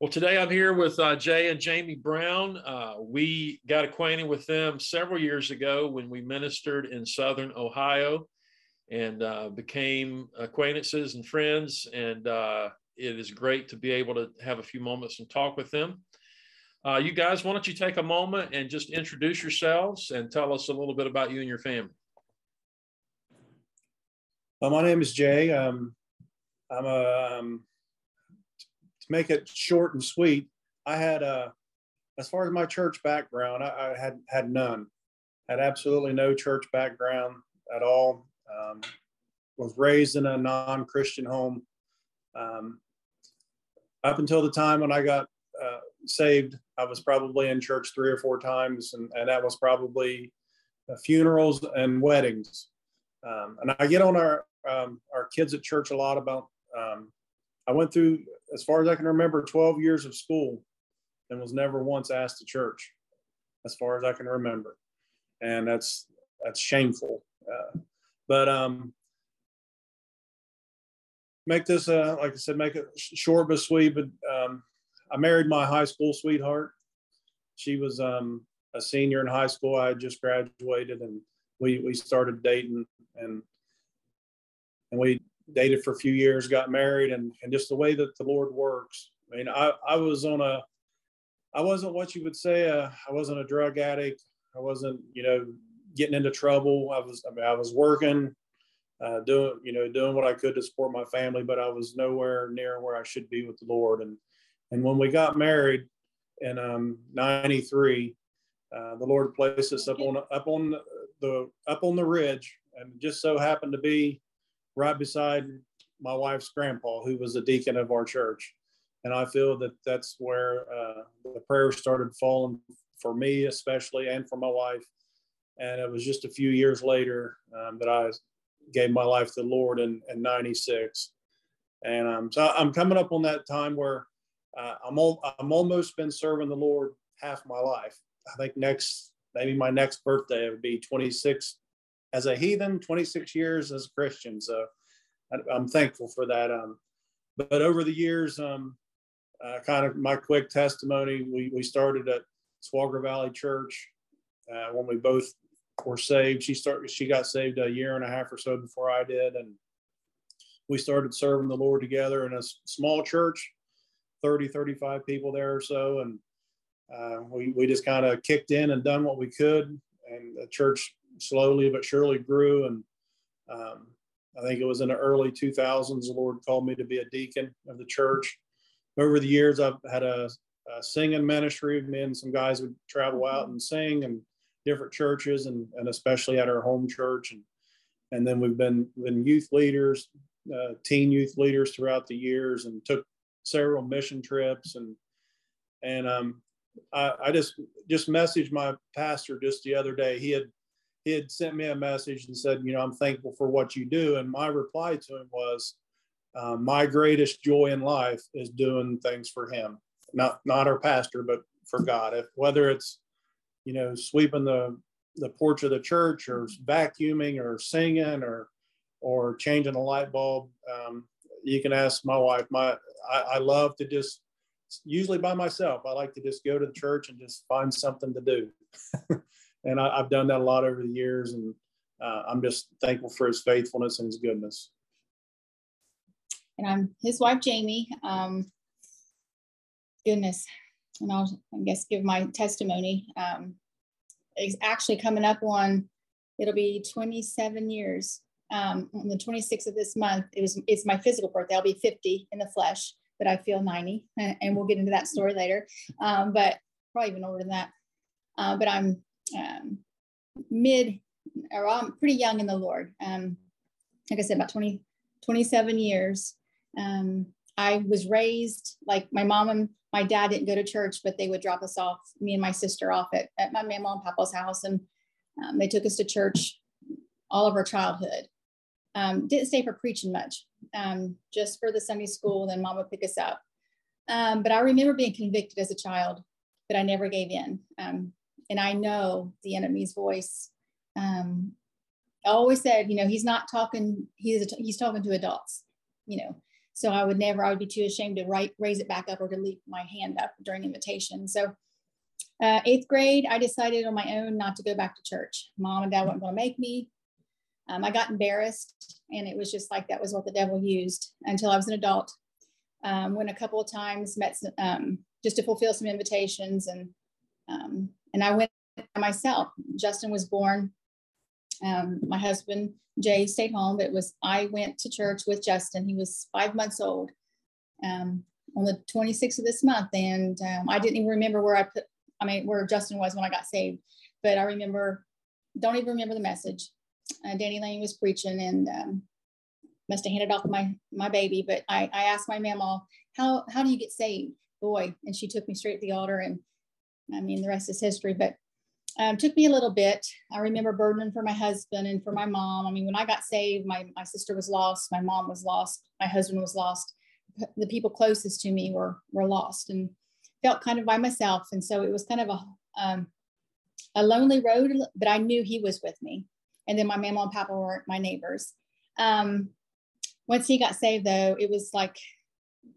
Well, today I'm here with uh, Jay and Jamie Brown. Uh, we got acquainted with them several years ago when we ministered in Southern Ohio and uh, became acquaintances and friends. And uh, it is great to be able to have a few moments and talk with them. Uh, you guys, why don't you take a moment and just introduce yourselves and tell us a little bit about you and your family? Well, my name is Jay. Um, I'm a um, make it short and sweet, I had a, uh, as far as my church background, I, I had had none, had absolutely no church background at all. Um, was raised in a non-Christian home. Um, up until the time when I got uh, saved, I was probably in church three or four times, and, and that was probably uh, funerals and weddings. Um, and I get on our um, our kids at church a lot about. Um, I went through as far as I can remember, 12 years of school and was never once asked to church, as far as I can remember. And that's that's shameful. Uh, but um, make this, uh, like I said, make it short but sweet. But um, I married my high school sweetheart. She was um, a senior in high school. I had just graduated, and we we started dating, and and we dated for a few years, got married, and and just the way that the Lord works. I mean, I I was on a, I wasn't what you would say. Uh, I wasn't a drug addict. I wasn't, you know, getting into trouble. I was, I mean, I was working, uh, doing, you know, doing what I could to support my family, but I was nowhere near where I should be with the Lord. And and when we got married in um, '93, uh, the Lord placed us up on up on the up on the ridge, and just so happened to be right beside my wife's grandpa, who was a deacon of our church. And I feel that that's where uh, the prayers started falling for me, especially, and for my wife. And it was just a few years later um, that I gave my life to the Lord in, in 96. And um, so I'm coming up on that time where uh, I'm, al- I'm almost been serving the Lord half my life. I think next, maybe my next birthday would be 26 as a heathen, 26 years as a Christian. So I, am thankful for that. Um, but over the years, um, uh, kind of my quick testimony, we, we started at Swauger Valley Church uh, when we both were saved. She started, she got saved a year and a half or so before I did. And we started serving the Lord together in a small church, 30, 35 people there or so. And uh, we, we just kind of kicked in and done what we could. And the church slowly but surely grew. And um, I think it was in the early 2000s, the Lord called me to be a deacon of the church. Over the years, I've had a, a singing ministry. Me and some guys would travel out and sing in different churches, and, and especially at our home church. And and then we've been been youth leaders, uh, teen youth leaders throughout the years, and took several mission trips. And and um, I, I just just messaged my pastor just the other day. He had he had sent me a message and said, you know, I'm thankful for what you do. And my reply to him was, uh, my greatest joy in life is doing things for him, not not our pastor, but for God. If whether it's, you know, sweeping the the porch of the church or vacuuming or singing or or changing a light bulb, um, you can ask my wife. My I, I love to just usually by myself. I like to just go to the church and just find something to do. and I, have done that a lot over the years, and uh, I'm just thankful for his faithfulness and his goodness. And I'm his wife, Jamie. Um, goodness, and I'll I guess give my testimony. Um, it's actually coming up on it'll be 27 years um, on the 26th of this month. It was it's my physical birthday. I'll be 50 in the flesh, but I feel 90, and we'll get into that story later. Um, but probably even older than that. Uh, but I'm um, mid or I'm pretty young in the Lord. Um, like I said, about 20, 27 years. Um, I was raised like my mom and my dad didn't go to church, but they would drop us off, me and my sister off at, at my mom and papa's house. And um, they took us to church all of our childhood. Um, didn't stay for preaching much, um, just for the Sunday school. Then mom would pick us up. Um, but I remember being convicted as a child, but I never gave in. And I know the enemy's voice. Um, I always said, you know, he's not talking, he's, he's talking to adults, you know. So I would never, I would be too ashamed to write, raise it back up or to leave my hand up during invitation. So uh, eighth grade, I decided on my own not to go back to church. Mom and dad weren't going to make me. Um, I got embarrassed, and it was just like that was what the devil used until I was an adult. Um, went a couple of times, met some, um, just to fulfill some invitations, and um, and I went myself. Justin was born. Um, my husband Jay stayed home, it was I went to church with Justin. He was five months old um, on the 26th of this month, and I didn't even remember where I put I mean, where Justin was when I got saved. But I remember, don't even remember the message. Uh, Danny Lane was preaching and um, must have handed off my my baby. But I, I asked my mama, how how do you get saved, boy? And she took me straight to the altar, and I mean the rest is history. But um, took me a little bit. I remember burdening for my husband and for my mom. I mean, when I got saved, my my sister was lost, my mom was lost, my husband was lost. The people closest to me were were lost, and felt kind of by myself. And so it was kind of a, um, a lonely road, but I knew he was with me. And then my mama and papa were my neighbors. Um, once he got saved, though, it was like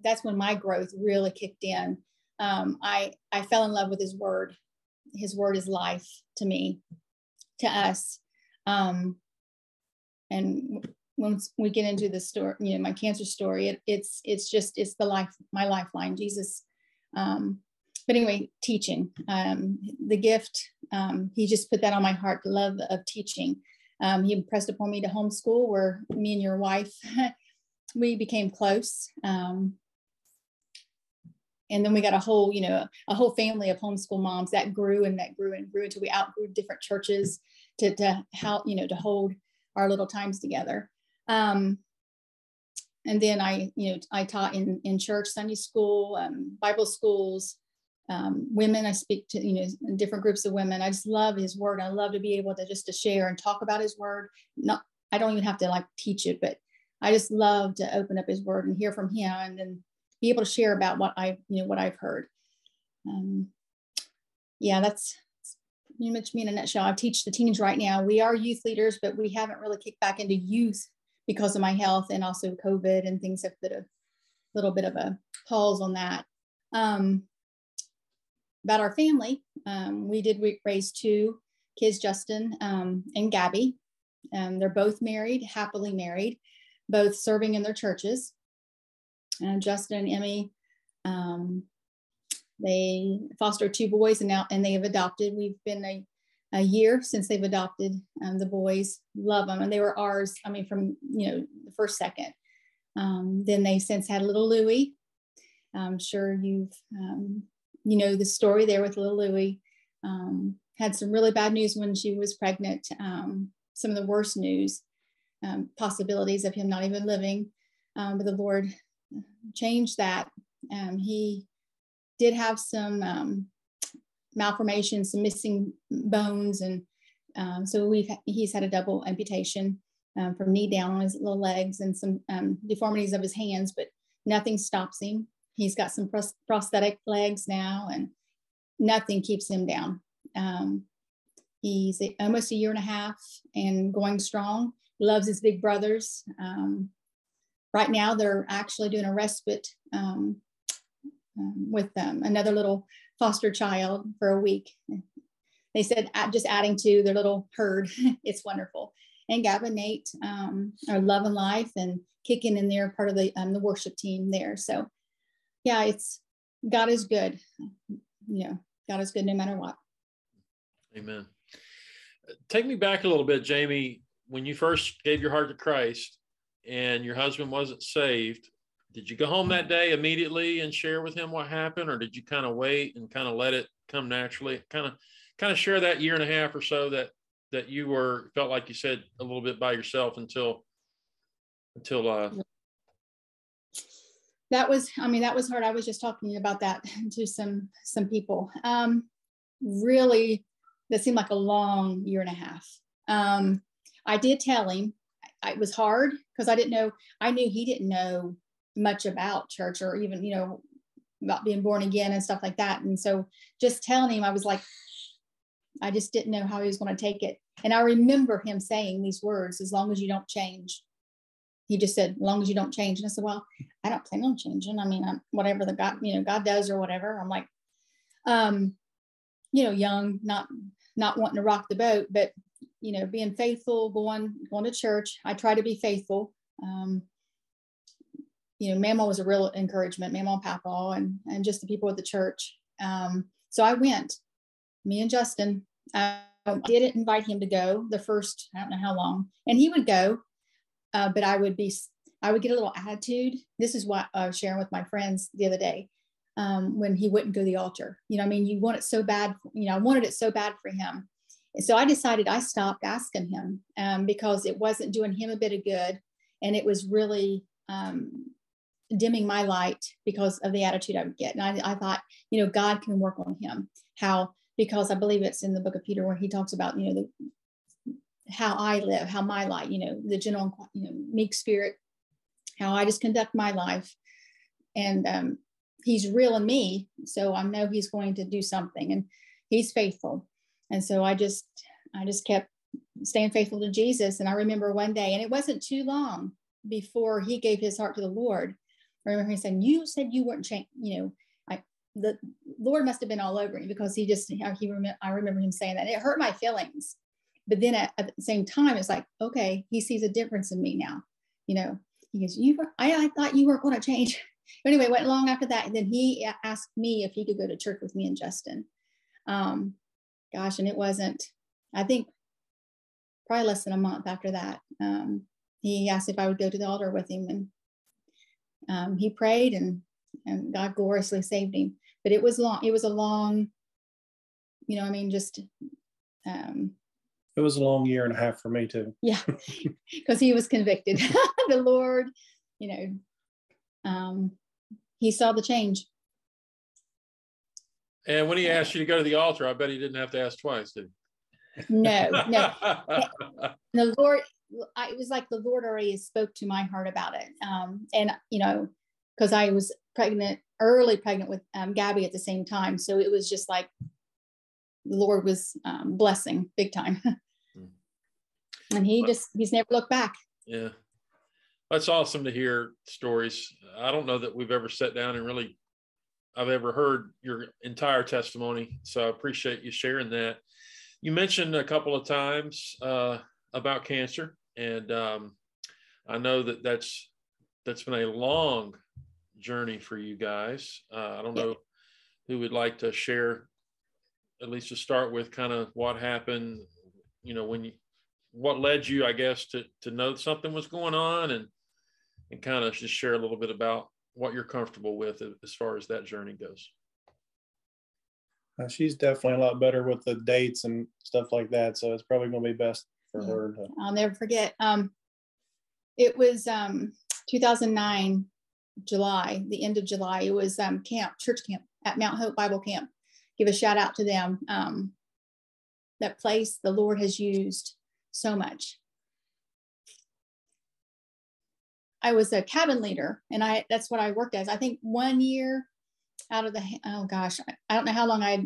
that's when my growth really kicked in. Um, I I fell in love with his word. His word is life to me, to us. Um, and once we get into the story, you know, my cancer story, it, it's it's just it's the life, my lifeline. Jesus um, but anyway, teaching, um, the gift, um, he just put that on my heart, love of teaching. Um, he impressed upon me to homeschool where me and your wife, we became close. Um, and then we got a whole, you know, a whole family of homeschool moms that grew and that grew and grew until we outgrew different churches to, to help, you know, to hold our little times together. Um, and then I, you know, I taught in, in church, Sunday school, um, Bible schools, um, women. I speak to, you know, different groups of women. I just love his word. I love to be able to just to share and talk about his word. Not, I don't even have to like teach it, but I just love to open up his word and hear from him and then be able to share about what I, you know, what I've heard. Um, yeah, that's pretty much me in a nutshell. I teach the teens right now. We are youth leaders, but we haven't really kicked back into youth because of my health and also COVID and things have put a little bit of a pause on that. Um, about our family, um, we did raise two kids, Justin um, and Gabby. Um, they're both married, happily married, both serving in their churches. And Justin and Emmy, um, they fostered two boys and now and they have adopted. We've been a a year since they've adopted um, the boys. Love them, and they were ours. I mean, from you know the first second. Um, then they since had little Louie. I'm sure you've um, you know the story there with little Louie. Um, had some really bad news when she was pregnant. Um, some of the worst news, um, possibilities of him not even living. but the Lord changed that. he did have some malformations, some missing bones, and um, so we've he's had a double amputation um, from knee down on his little legs and some um, deformities of his hands, but nothing stops him. He's got some pros- prosthetic legs now, and nothing keeps him down. Um, he's almost a year and a half and going strong. Loves his big brothers. Um, right now, they're actually doing a respite um, with another little foster child for a week. They said just adding to their little herd. it's wonderful. And Gab and Nate um, are loving life and kicking in there, part of the um, the worship team there. So yeah, it's God is good. You know, God is good no matter what. Amen. Take me back a little bit, Jamie. When you first gave your heart to Christ and your husband wasn't saved, did you go home that day immediately and share with him what happened or did you kind of wait and kind of let it come naturally? Kind of kind of share that year and a half or so that that you were felt like you said a little bit by yourself until until uh that was i mean that was hard. I was just talking about that to some some people. Um really that seemed like a long year and a half. Um i did tell him it was hard because i didn't know i knew he didn't know much about church or even, you know, about being born again and stuff like that. And so just telling him, I was like, I just didn't know how he was going to take it. And I remember him saying these words, as long as you don't change. he just said, as long as you don't change. And I said, well, I don't plan on changing. I mean, I'm, whatever the God, you know, God does or whatever. I'm like, um, you know, young, not not wanting to rock the boat, but you know, being faithful, going going to church. I try to be faithful. Um, you know, Mama was a real encouragement, Mama and Papa, and and just the people at the church. Um, so I went, me and Justin. I didn't invite him to go the first, I don't know how long, and he would go, uh, but I would be, I would get a little attitude. This is what I was sharing with my friends the other day um, when he wouldn't go to the altar. You know, I mean, you want it so bad, you know, I wanted it so bad for him. So I decided I stopped asking him um, because it wasn't doing him a bit of good. And it was really um, dimming my light because of the attitude I would get. And I, I thought, you know, God can work on him. How? Because I believe it's in the book of Peter where he talks about, you know, the, how I live, how my life, you know, the gentle, you know, meek spirit, how I just conduct my life. And um, he's real in me. So I know he's going to do something and he's faithful. And so I just, I just kept staying faithful to Jesus. And I remember one day, and it wasn't too long before he gave his heart to the Lord. I remember him saying, you said you weren't changed, you know, I, the Lord must have been all over me because he just, he remember, I remember him saying that it hurt my feelings. But then at, at the same time, it's like, okay, he sees a difference in me now. You know, he goes, you were, I, I thought you weren't going to change. But anyway, went long after that. And then he asked me if he could go to church with me and Justin. Um, gosh, and it wasn't, I think probably less than a month after that. Um, he asked if I would go to the altar with him and um, he prayed and, and God gloriously saved him. But it was long, it was a long, you know, I mean, just um, it was a long year and a half for me too. Yeah, because he was convicted. the Lord, you know, um, he saw the change. And when he asked you to go to the altar, I bet he didn't have to ask twice, did he? No, no. the Lord, I, it was like the Lord already spoke to my heart about it. Um, and, you know, because I was pregnant, early pregnant with um, Gabby at the same time. So it was just like the Lord was um, blessing big time. Hmm. and he just, he's never looked back. Yeah that's awesome to hear stories. I don't know that we've ever sat down and really I've ever heard your entire testimony. So I appreciate you sharing that. You mentioned a couple of times uh, about cancer, and um, I know that that's that's been a long journey for you guys. Uh, I don't know who would like to share, at least to start with, kind of what happened. You know, when you what led you, I guess, to to know something was going on and and kind of just share a little bit about what you're comfortable with as far as that journey goes. Uh, she's definitely a lot better with the dates and stuff like that. So it's probably going to be best for yeah. her. To... I'll never forget. Um, it was um, 2009, July, the end of July. It was um, camp, church camp at Mount Hope Bible Camp. Give a shout out to them. Um, that place the Lord has used so much. I was a cabin leader and I that's what I worked as. I think one year out of the oh gosh, I don't know how long I'd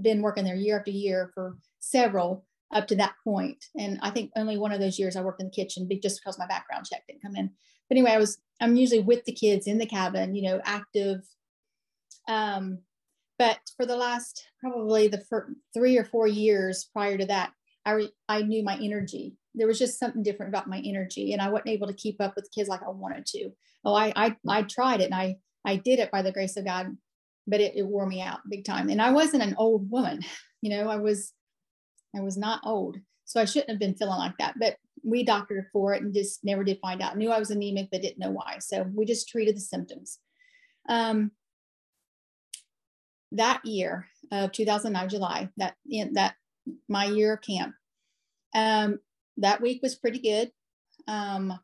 been working there year after year for several up to that point. And I think only one of those years I worked in the kitchen just because my background check didn't come in. But anyway, I was I'm usually with the kids in the cabin, you know, active. Um, but for the last probably the three or four years prior to that, I, re- I knew my energy there was just something different about my energy and I wasn't able to keep up with kids like I wanted to. Oh, I, I, I tried it and I, I did it by the grace of God, but it, it wore me out big time. And I wasn't an old woman, you know, I was, I was not old. So I shouldn't have been feeling like that, but we doctored for it and just never did find out. Knew I was anemic, but didn't know why. So we just treated the symptoms. Um, that year of 2009 July, that in that my year of camp, um, that week was pretty good. Um,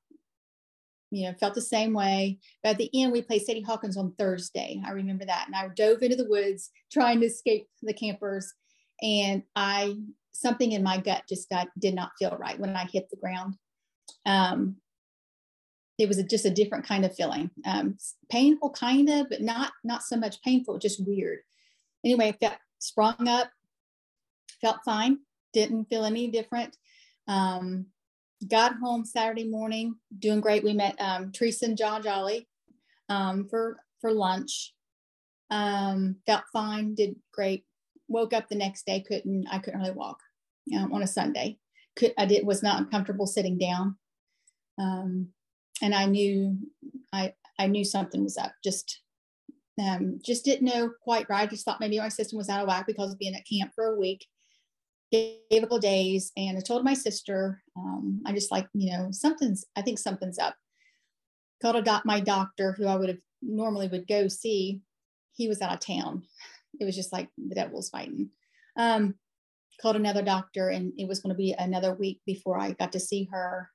you know, felt the same way. But at the end, we played Sadie Hawkins on Thursday. I remember that. And I dove into the woods trying to escape the campers. And I, something in my gut just got, did not feel right when I hit the ground. Um, it was a, just a different kind of feeling. Um, painful, kind of, but not not so much painful, just weird. Anyway, I felt sprung up, felt fine, didn't feel any different. Um, got home Saturday morning, doing great. We met um, Teresa and John Jolly um, for for lunch. Um, felt fine, did great. Woke up the next day, couldn't I couldn't really walk um, on a Sunday. Could I did was not comfortable sitting down, um, and I knew I I knew something was up. Just um, just didn't know quite right. Just thought maybe my system was out of whack because of being at camp for a week gave a couple days and I told my sister, um, I just like, you know, something's, I think something's up. Called a doc, my doctor who I would have normally would go see. He was out of town. It was just like the devil's fighting. Um, called another doctor and it was going to be another week before I got to see her.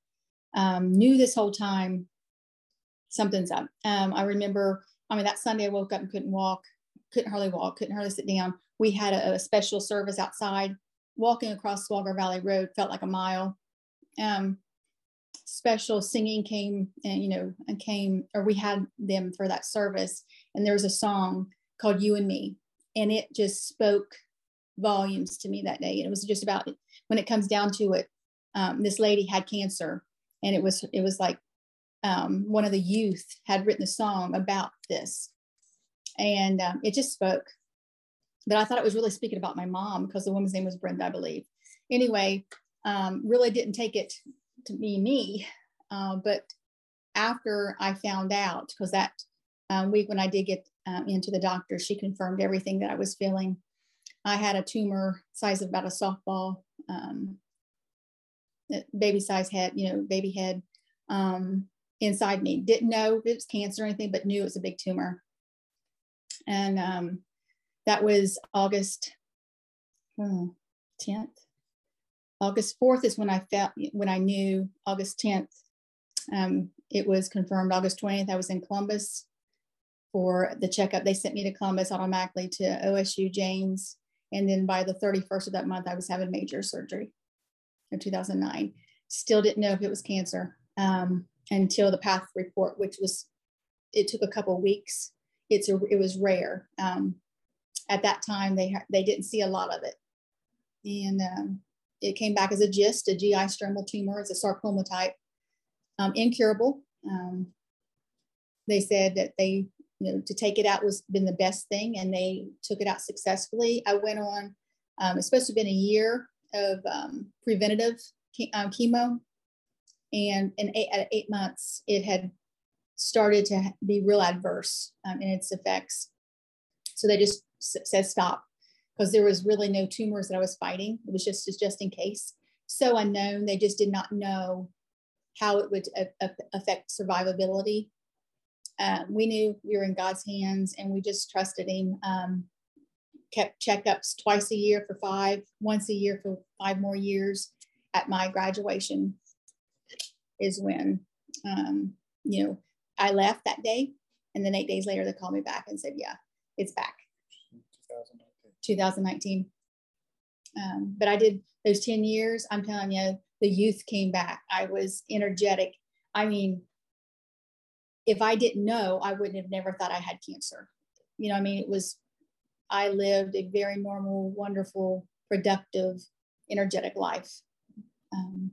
Um, knew this whole time something's up. Um, I remember, I mean, that Sunday I woke up and couldn't walk, couldn't hardly walk, couldn't hardly sit down. We had a, a special service outside walking across Swauger Valley Road felt like a mile. Um, special singing came and you know and came or we had them for that service. And there was a song called you and me and it just spoke volumes to me that day. And it was just about when it comes down to it um, this lady had cancer and it was it was like um, one of the youth had written a song about this. And um, it just spoke but I thought it was really speaking about my mom because the woman's name was Brenda, I believe. Anyway, um, really didn't take it to be me. Uh, but after I found out, because that um, week when I did get um, into the doctor, she confirmed everything that I was feeling. I had a tumor size of about a softball, um, baby size head, you know, baby head um, inside me. Didn't know if it was cancer or anything, but knew it was a big tumor. And um, that was August hmm, 10th. August 4th is when I felt when I knew August 10th. Um, it was confirmed August 20th. I was in Columbus for the checkup. They sent me to Columbus automatically to OSU James. And then by the 31st of that month, I was having major surgery in 2009. Still didn't know if it was cancer um, until the path report, which was, it took a couple weeks. It's a, it was rare. Um, at that time they they didn't see a lot of it, and um, it came back as a GIST, a GI stromal tumor. It's a sarcoma type, um, incurable. Um, they said that they you know to take it out was been the best thing, and they took it out successfully. I went on. Um, it's supposed to have been a year of um, preventative um, chemo, and in eight, at eight months, it had started to be real adverse um, in its effects. So they just said stop because there was really no tumors that I was fighting. It was just just in case. So unknown. They just did not know how it would affect survivability. Uh, we knew we were in God's hands, and we just trusted Him. Um, kept checkups twice a year for five, once a year for five more years. At my graduation is when um, you know I left that day, and then eight days later they called me back and said, "Yeah, it's back." 2019. Um, but I did those 10 years. I'm telling you, the youth came back. I was energetic. I mean, if I didn't know, I wouldn't have never thought I had cancer. You know, I mean, it was, I lived a very normal, wonderful, productive, energetic life. Um,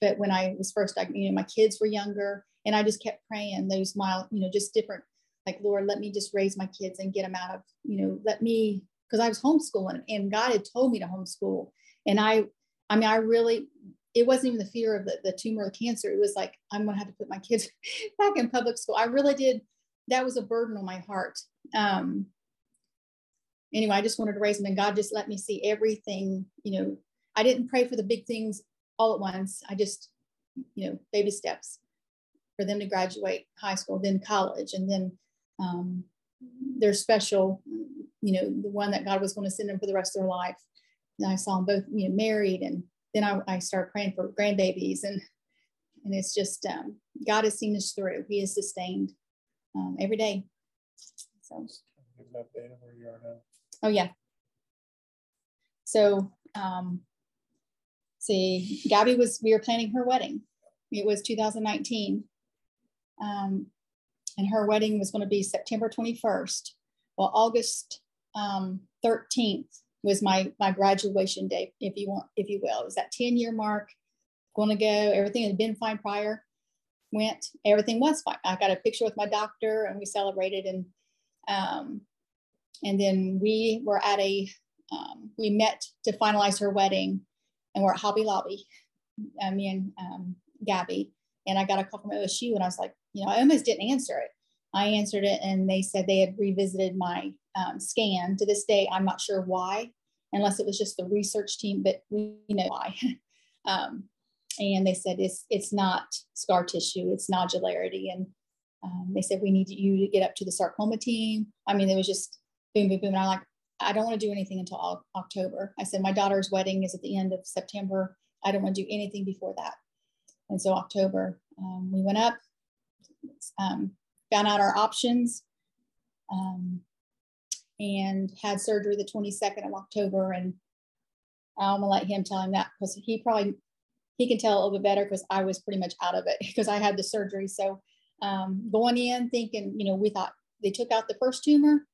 but when I was first diagnosed, you know, my kids were younger and I just kept praying those mild, you know, just different, like, Lord, let me just raise my kids and get them out of, you know, let me because I was homeschooling and God had told me to homeschool. And I, I mean, I really, it wasn't even the fear of the, the tumor or cancer. It was like, I'm going to have to put my kids back in public school. I really did. That was a burden on my heart. Um, anyway, I just wanted to raise them and God just let me see everything, you know, I didn't pray for the big things all at once. I just, you know, baby steps for them to graduate high school, then college, and then um, their special you know, the one that God was going to send them for the rest of their life. And I saw them both, you know, married, and then I, I started praying for grandbabies, and and it's just um, God has seen us through. He has sustained um, every day. So. Oh yeah. So um, see, Gabby was we were planning her wedding. It was 2019. Um, and her wedding was going to be September 21st. Well, August um, 13th was my my graduation day, if you want, if you will. It was that 10 year mark. going to go. Everything had been fine prior. Went, everything was fine. I got a picture with my doctor and we celebrated. And um, and then we were at a, um, we met to finalize her wedding and we're at Hobby Lobby, uh, me and um, Gabby. And I got a call from OSU and I was like, you know, I almost didn't answer it. I answered it and they said they had revisited my um, scan. To this day, I'm not sure why, unless it was just the research team, but we know why. um, and they said it's it's not scar tissue, it's nodularity, and um, they said we need you to get up to the sarcoma team. I mean, it was just boom, boom, boom. And I'm like, I don't want to do anything until October. I said my daughter's wedding is at the end of September. I don't want to do anything before that. And so October, um, we went up, um, found out our options, um, and had surgery the 22nd of October. And I'm gonna let him tell him that because he probably he can tell a little bit better because I was pretty much out of it because I had the surgery. So um, going in thinking, you know, we thought they took out the first tumor,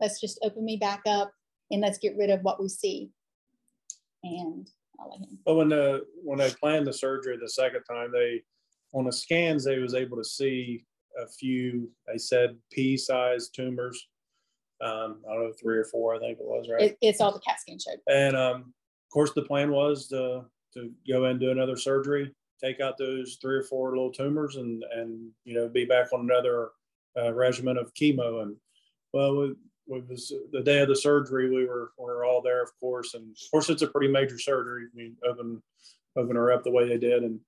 let's just open me back up and let's get rid of what we see. And I'll let him. But when the when they planned the surgery the second time, they on the scans they was able to see a few. They said pea-sized tumors um, I don't know, three or four, I think it was, right? It, it's all the CAT scan showed. And um, of course, the plan was to to go and do another surgery, take out those three or four little tumors, and and you know be back on another uh, regimen of chemo. And well, we, we was the day of the surgery, we were we were all there, of course, and of course it's a pretty major surgery. We open open her up the way they did, and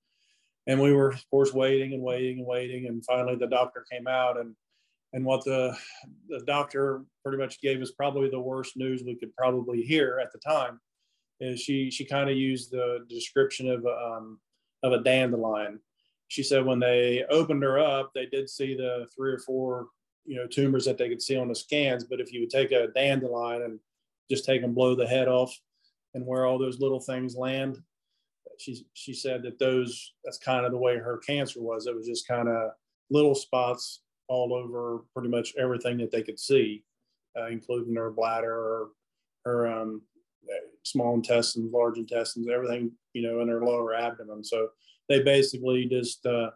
and we were of course waiting and waiting and waiting, and finally the doctor came out and and what the the doctor pretty much gave us probably the worst news we could probably hear at the time is she she kind of used the description of um, of a dandelion. She said when they opened her up, they did see the three or four you know tumors that they could see on the scans, but if you would take a dandelion and just take and blow the head off and where all those little things land, she she said that those that's kind of the way her cancer was. It was just kind of little spots all over pretty much everything that they could see, uh, including her bladder her um, small intestines, large intestines, everything, you know, in her lower abdomen. So they basically just uh,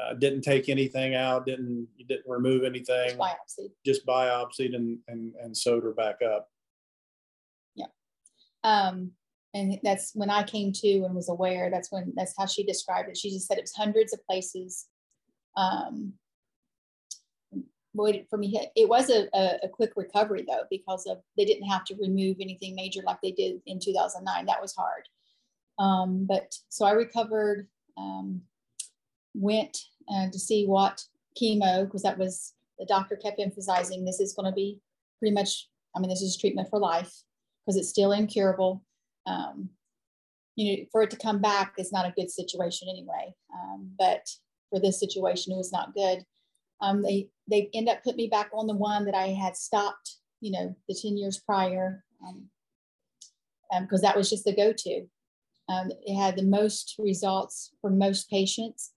uh, didn't take anything out, didn't didn't remove anything, just biopsied, just biopsied and and and sewed her back up. Yeah, um, and that's when I came to and was aware. That's when that's how she described it. She just said it was hundreds of places. Um, for me. It was a, a, a, quick recovery though, because of they didn't have to remove anything major like they did in 2009. That was hard. Um, but so I recovered, um, went uh, to see what chemo, because that was the doctor kept emphasizing this is going to be pretty much, I mean, this is treatment for life because it's still incurable. Um, you know, for it to come back is not a good situation anyway. Um, but for this situation, it was not good. Um, they they end up putting me back on the one that I had stopped, you know, the 10 years prior, because um, um, that was just the go-to. Um, it had the most results for most patients.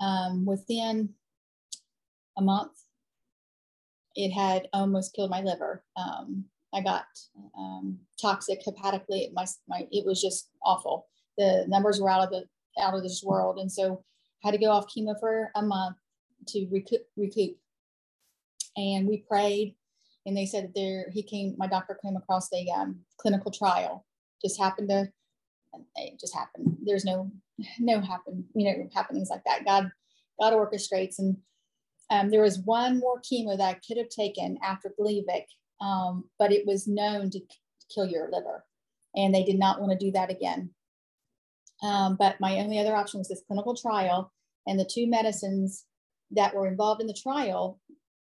Um, within a month, it had almost killed my liver. Um, I got toxic hepatically. My, my, it was just awful. The numbers were out of the out of this world, and so I had to go off chemo for a month to recoup, recoup. And we prayed, and they said that there he came. My doctor came across a um, clinical trial. Just happened to, it just happened. There's no, no happen, you know, happenings like that. God, God orchestrates. And um, there was one more chemo that I could have taken after Gleevec, um, but it was known to kill your liver, and they did not want to do that again. Um, but my only other option was this clinical trial, and the two medicines that were involved in the trial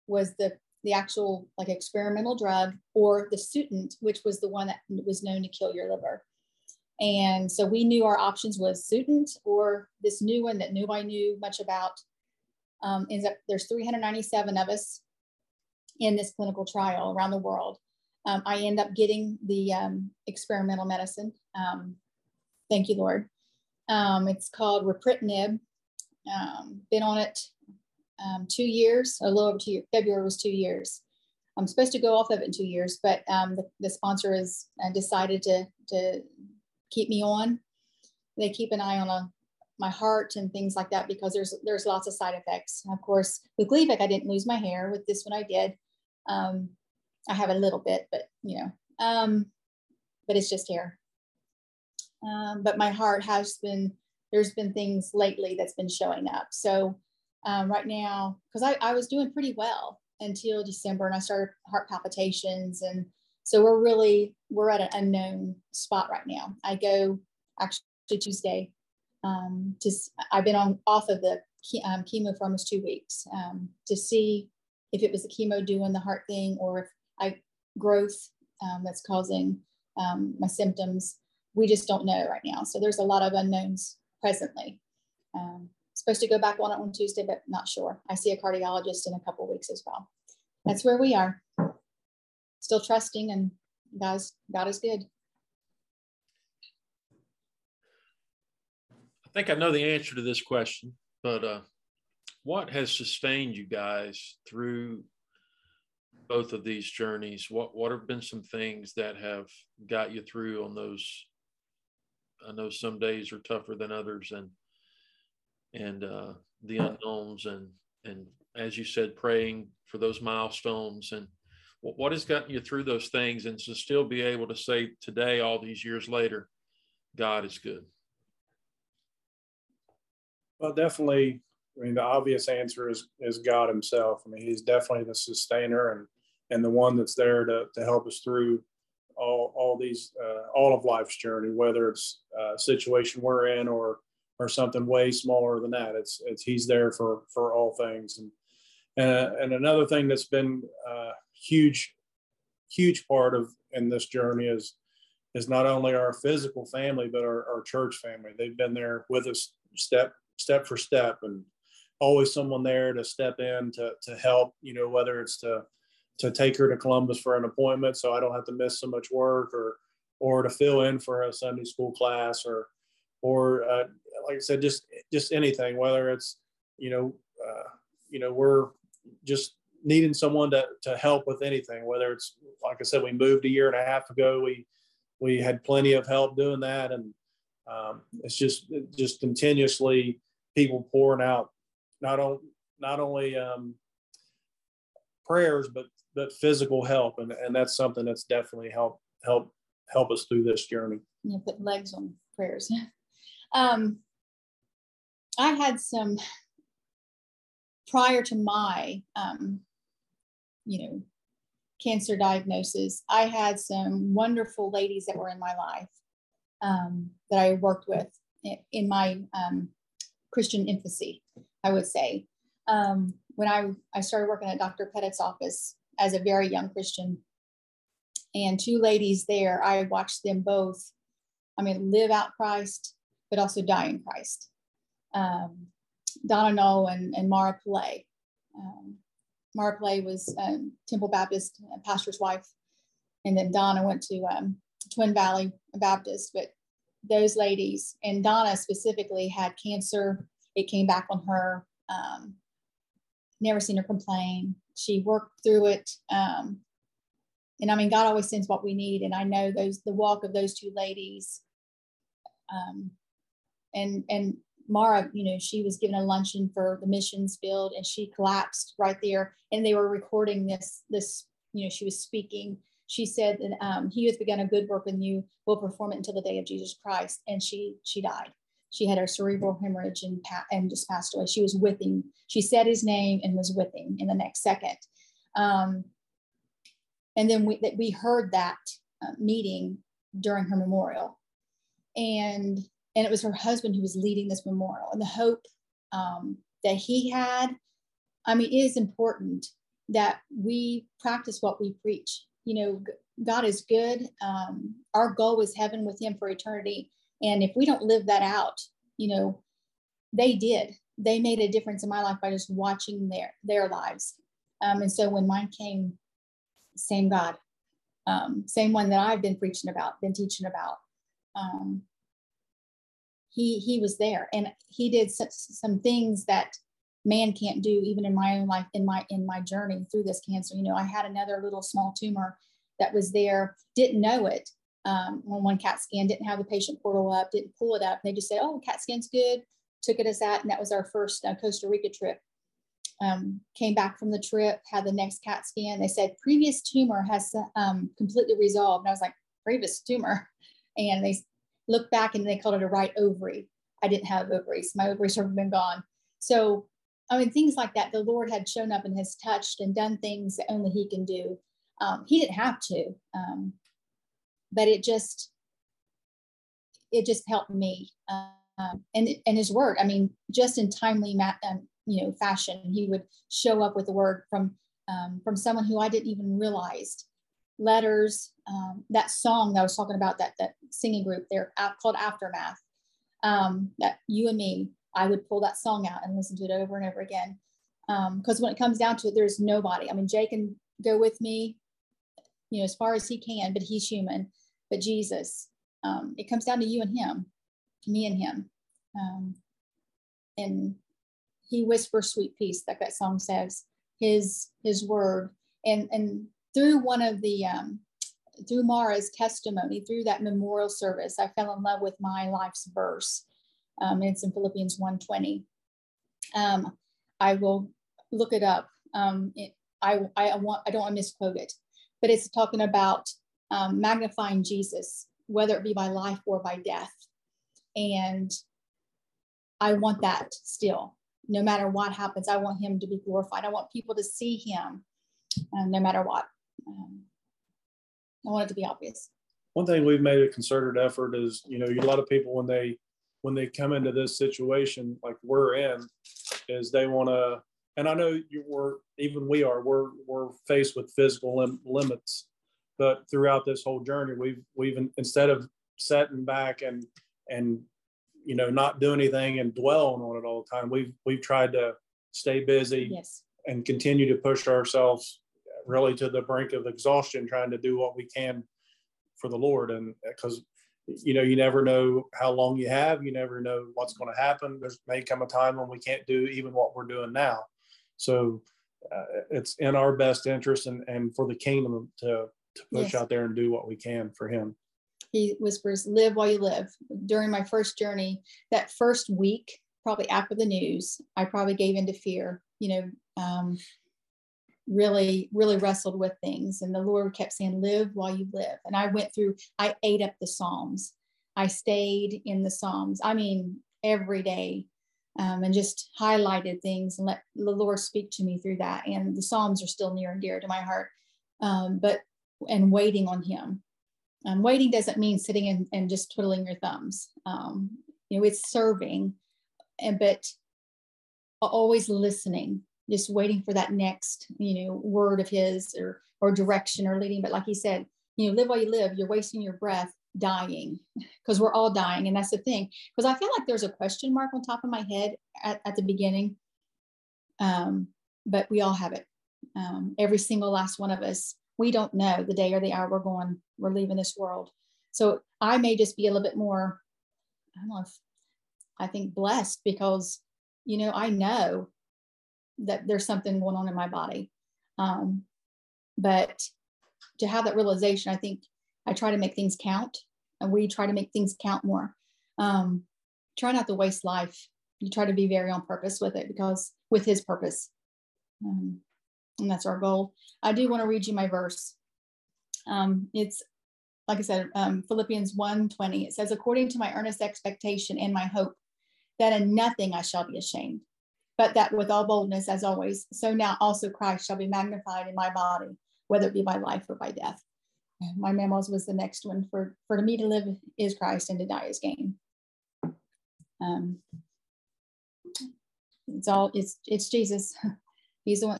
was the the actual like experimental drug or the Sutent, which was the one that was known to kill your liver. And so we knew our options was Sutent or this new one that nobody knew much about. Um, ends up there's 397 of us in this clinical trial around the world. Um, I end up getting the um, experimental medicine. Um, thank you, Lord. Um, it's called ripretinib. Um, been on it two years, a little over two years. February was two years. I'm supposed to go off of it in two years, but the, the, sponsor has uh, decided to, to keep me on. they keep an eye on a, my heart and things like that because there's there's lots of side effects. Of course, with Gleevec, I didn't lose my hair. With this one, I did. Um, I have a little bit, but you know, um, but it's just hair. Um, but my heart has been there's been things lately that's been showing up. So um, right now, because I, I was doing pretty well until December, and I started heart palpitations, and so we're really we're at an unknown spot right now. I go actually Tuesday. Um, just I've been on off of the um, chemo for almost two weeks um, to see if it was the chemo doing the heart thing or if I growth um, that's causing um, my symptoms. We just don't know right now. So there's a lot of unknowns presently. Um, supposed to go back on it on Tuesday, but not sure. I see a cardiologist in a couple weeks as well. That's where we are. Still trusting and God's God is good. I think I know the answer to this question, but uh, what has sustained you guys through both of these journeys? What what have been some things that have got you through on those? I know some days are tougher than others, and and uh, the unknowns, and and as you said, praying for those milestones, and what, what has gotten you through those things, and to still be able to say today, all these years later, God is good. Well, definitely. I mean, the obvious answer is is God Himself. I mean, He's definitely the sustainer and and the one that's there to, to help us through all, all these uh, all of life's journey whether it's a situation we're in or or something way smaller than that. It's it's he's there for for all things. And uh, and another thing that's been a uh, huge huge part of in this journey is is not only our physical family but our, our church family. They've been there with us step step for step. And always someone there to step in to to help you know whether it's to to take her to Columbus for an appointment so I don't have to miss so much work or or to fill in for a Sunday school class or or uh, like I said just just anything whether it's you know uh, you know we're just needing someone to to help with anything whether it's like I said we moved a year and a half ago we we had plenty of help doing that and um, it's just just continuously people pouring out not only not only um, prayers but but physical help, and and that's something that's definitely helped help help us through this journey. Yeah, put legs on prayers. um, I had some prior to my um, you know cancer diagnosis. I had some wonderful ladies that were in my life um, that I worked with in my um, Christian infancy, I would say. Um, when I, I started working at Dr. Pettit's office, as a very young Christian. And two ladies there, I watched them both, I mean, live out Christ, but also die in Christ. Um, Donna Knoll and, and Mara Pillay. Um, Mara Pillay was um, Temple Baptist pastor's wife. And then Donna went to um, Twin Valley Baptist. But those ladies, and Donna specifically, had cancer. It came back on her. Um, never seen her complain she worked through it. Um, and I mean, God always sends what we need. And I know those the walk of those two ladies. Um, and and Mara, you know, she was given a luncheon for the missions field, and she collapsed right there. And they were recording this this. You know, she was speaking. She said that um, He has begun a good work in you will perform it until the day of Jesus Christ. And she she died she had a cerebral hemorrhage and, and just passed away. She was with him. She said his name and was with him in the next second. Um, and then we, we heard that uh, meeting during her memorial. And, and it was her husband who was leading this memorial. And the hope um, that he had, I mean, it is important that we practice what we preach. You know, God is good. Um, our goal is heaven with him for eternity and if we don't live that out, you know, they did. They made a difference in my life by just watching their their lives. Um, and so when mine came, same God, um, same one that I've been preaching about, been teaching about. Um, he he was there, and he did such, some things that man can't do, even in my own life, in my in my journey through this cancer. You know, I had another little small tumor that was there, didn't know it, um, on one CAT scan, didn't have the patient portal up, didn't pull it up. They just said, oh, CAT scan's good, took it as that. And that was our first uh, Costa Rica trip. Um, came back from the trip, had the next CAT scan. They said previous tumor has um, completely resolved. And I was like, previous tumor. And they looked back and they called it a right ovary. I didn't have ovaries. My ovaries have been gone. So, I mean, things like that. The Lord had shown up and has touched and done things that only He can do. Um, he didn't have to. Um, but it just it just helped me um, and and his word. I mean just in timely um, you know fashion he would show up with the word from um, from someone who i didn't even realize. Letters um, that song that i was talking about that that singing group there called aftermath um, that you and me i would pull that song out and listen to it over and over again. Because um, when it comes down to it there's nobody. I mean jay can go with me you know as far as he can but he's human but Jesus. Um, it comes down to you and him, me and him. Um, and he whispers sweet peace, like that song says, his his word. And and through one of the um, through Mara's testimony, through that memorial service, I fell in love with my life's verse. Um, it's in Philippians 120. Um, I will look it up. Um, it, I, I want I don't want to misquote it, but it's talking about um, magnifying Jesus, whether it be by life or by death. And I want that still. No matter what happens, I want him to be glorified. I want people to see him uh, no matter what. Um, I want it to be obvious. One thing we've made a concerted effort is, you know, a lot of people when they when they come into this situation like we're in, is they want to. And I know you were even we are we're we're faced with physical lim- limits but throughout this whole journey, we've we've instead of setting back and and you know not do anything and dwelling on it all the time, we've we've tried to stay busy yes. and continue to push ourselves really to the brink of exhaustion, trying to do what we can for the Lord. And because you know you never know how long you have, you never know what's going to happen. There's may come a time when we can't do even what we're doing now. So uh, it's in our best interest and, and for the kingdom to to push yes. out there and do what we can for him. He whispers, live while you live. During my first journey, that first week, probably after the news, I probably gave into fear, you know, um, really, really wrestled with things. And the Lord kept saying, live while you live. And I went through, I ate up the Psalms. I stayed in the Psalms. I mean, every day um, and just highlighted things and let the Lord speak to me through that. And the Psalms are still near and dear to my heart. Um, but and waiting on him. Um, waiting doesn't mean sitting and, and just twiddling your thumbs. Um, you know, it's serving, and but always listening, just waiting for that next, you know, word of his or or direction or leading. But like he said, you know, live while you live. You're wasting your breath dying because we're all dying, and that's the thing. Because I feel like there's a question mark on top of my head at, at the beginning, um, but we all have it. Um, every single last one of us we don't know the day or the hour we're going, we're leaving this world. So I may just be a little bit more, I don't know if I think blessed because, you know, I know that there's something going on in my body. Um, but to have that realization, I think I try to make things count and we try to make things count more. Um, try not to waste life. You try to be very on purpose with it because with his purpose. Um, and that's our goal. I do want to read you my verse. Um, it's like I said, um, Philippians 1:20. It says, "According to my earnest expectation and my hope, that in nothing I shall be ashamed, but that with all boldness, as always, so now also Christ shall be magnified in my body, whether it be by life or by death." My memos was the next one. For for me to live is Christ, and to die is gain. Um, it's all it's it's Jesus. He's the one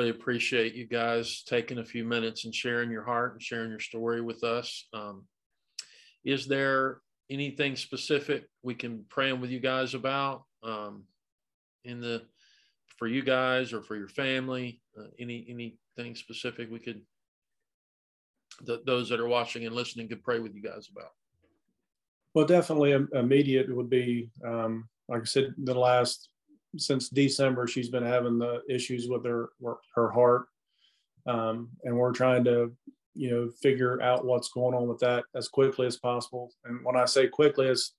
really appreciate you guys taking a few minutes and sharing your heart and sharing your story with us. Um, is there anything specific we can pray with you guys about um, in the for you guys or for your family? Uh, any anything specific we could th- those that are watching and listening could pray with you guys about? Well, definitely immediate would be um, like I said, the last since December, she's been having the issues with her her heart. um, and we're trying to, you know, figure out what's going on with that as quickly as possible. And when I say quickly, it's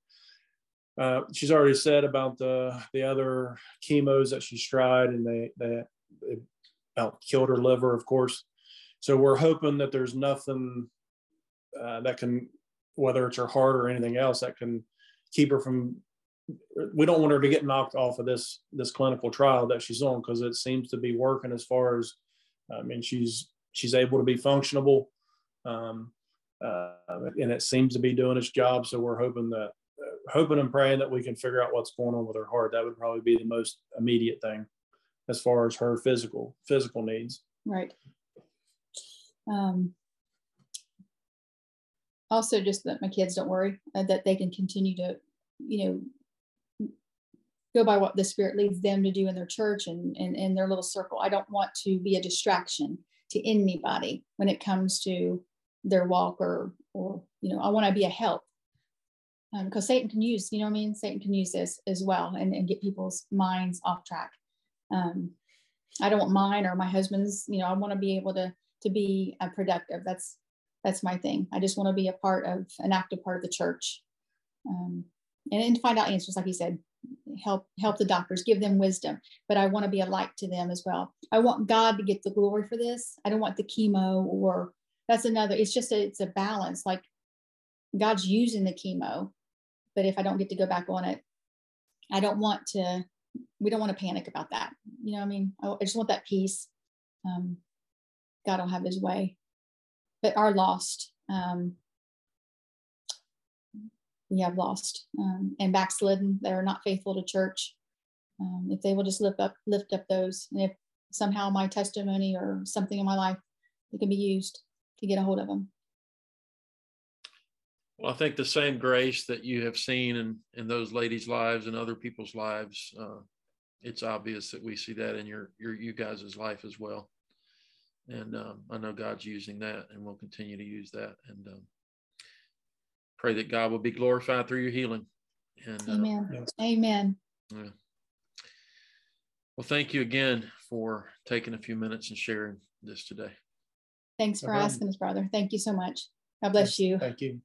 uh, she's already said about the the other chemos that she's tried, and they they, they about killed her liver, of course. So we're hoping that there's nothing uh, that can, whether it's her heart or anything else, that can keep her from. We don't want her to get knocked off of this this clinical trial that she's on because it seems to be working as far as, I mean, she's she's able to be functionable, um, uh, and it seems to be doing its job. So we're hoping that hoping and praying that we can figure out what's going on with her heart. That would probably be the most immediate thing as far as her physical physical needs. Right. Um, also, just that my kids don't worry uh, that they can continue to, you know, go by what the Spirit leads them to do in their church and and in their little circle. I don't want to be a distraction to anybody when it comes to their walk or or you know I want to be a help because um, Satan can use, you know I mean? Satan can use this as well and, and get people's minds off track. Um, I don't want mine or my husband's, you know, I want to be able to, to be a productive. That's, that's my thing. I just want to be a part of an active part of the church. Um, and, and find out answers, like you said, help, help the doctors, give them wisdom, but I want to be a light to them as well. I want God to get the glory for this. I don't want the chemo or that's another, it's just a, it's a balance. Like God's using the chemo but if I don't get to go back on it, I don't want to, we don't want to panic about that. You know I mean? I, just want that peace. Um, God will have his way. But are lost. Um, we have lost um, and backslidden. They're not faithful to church. Um, if they will just lift up, lift up those, and if somehow my testimony or something in my life, it can be used to get a hold of them. Well, I think the same grace that you have seen in, in those ladies' lives and other people's lives, uh, it's obvious that we see that in your your you guys' life as well. And um, I know God's using that, and we'll continue to use that. And um, pray that God will be glorified through your healing. And uh, Amen. Uh, Amen. Yeah. Well, thank you again for taking a few minutes and sharing this today. Thanks for asking us, brother. Thank you so much. God bless you. Thank you.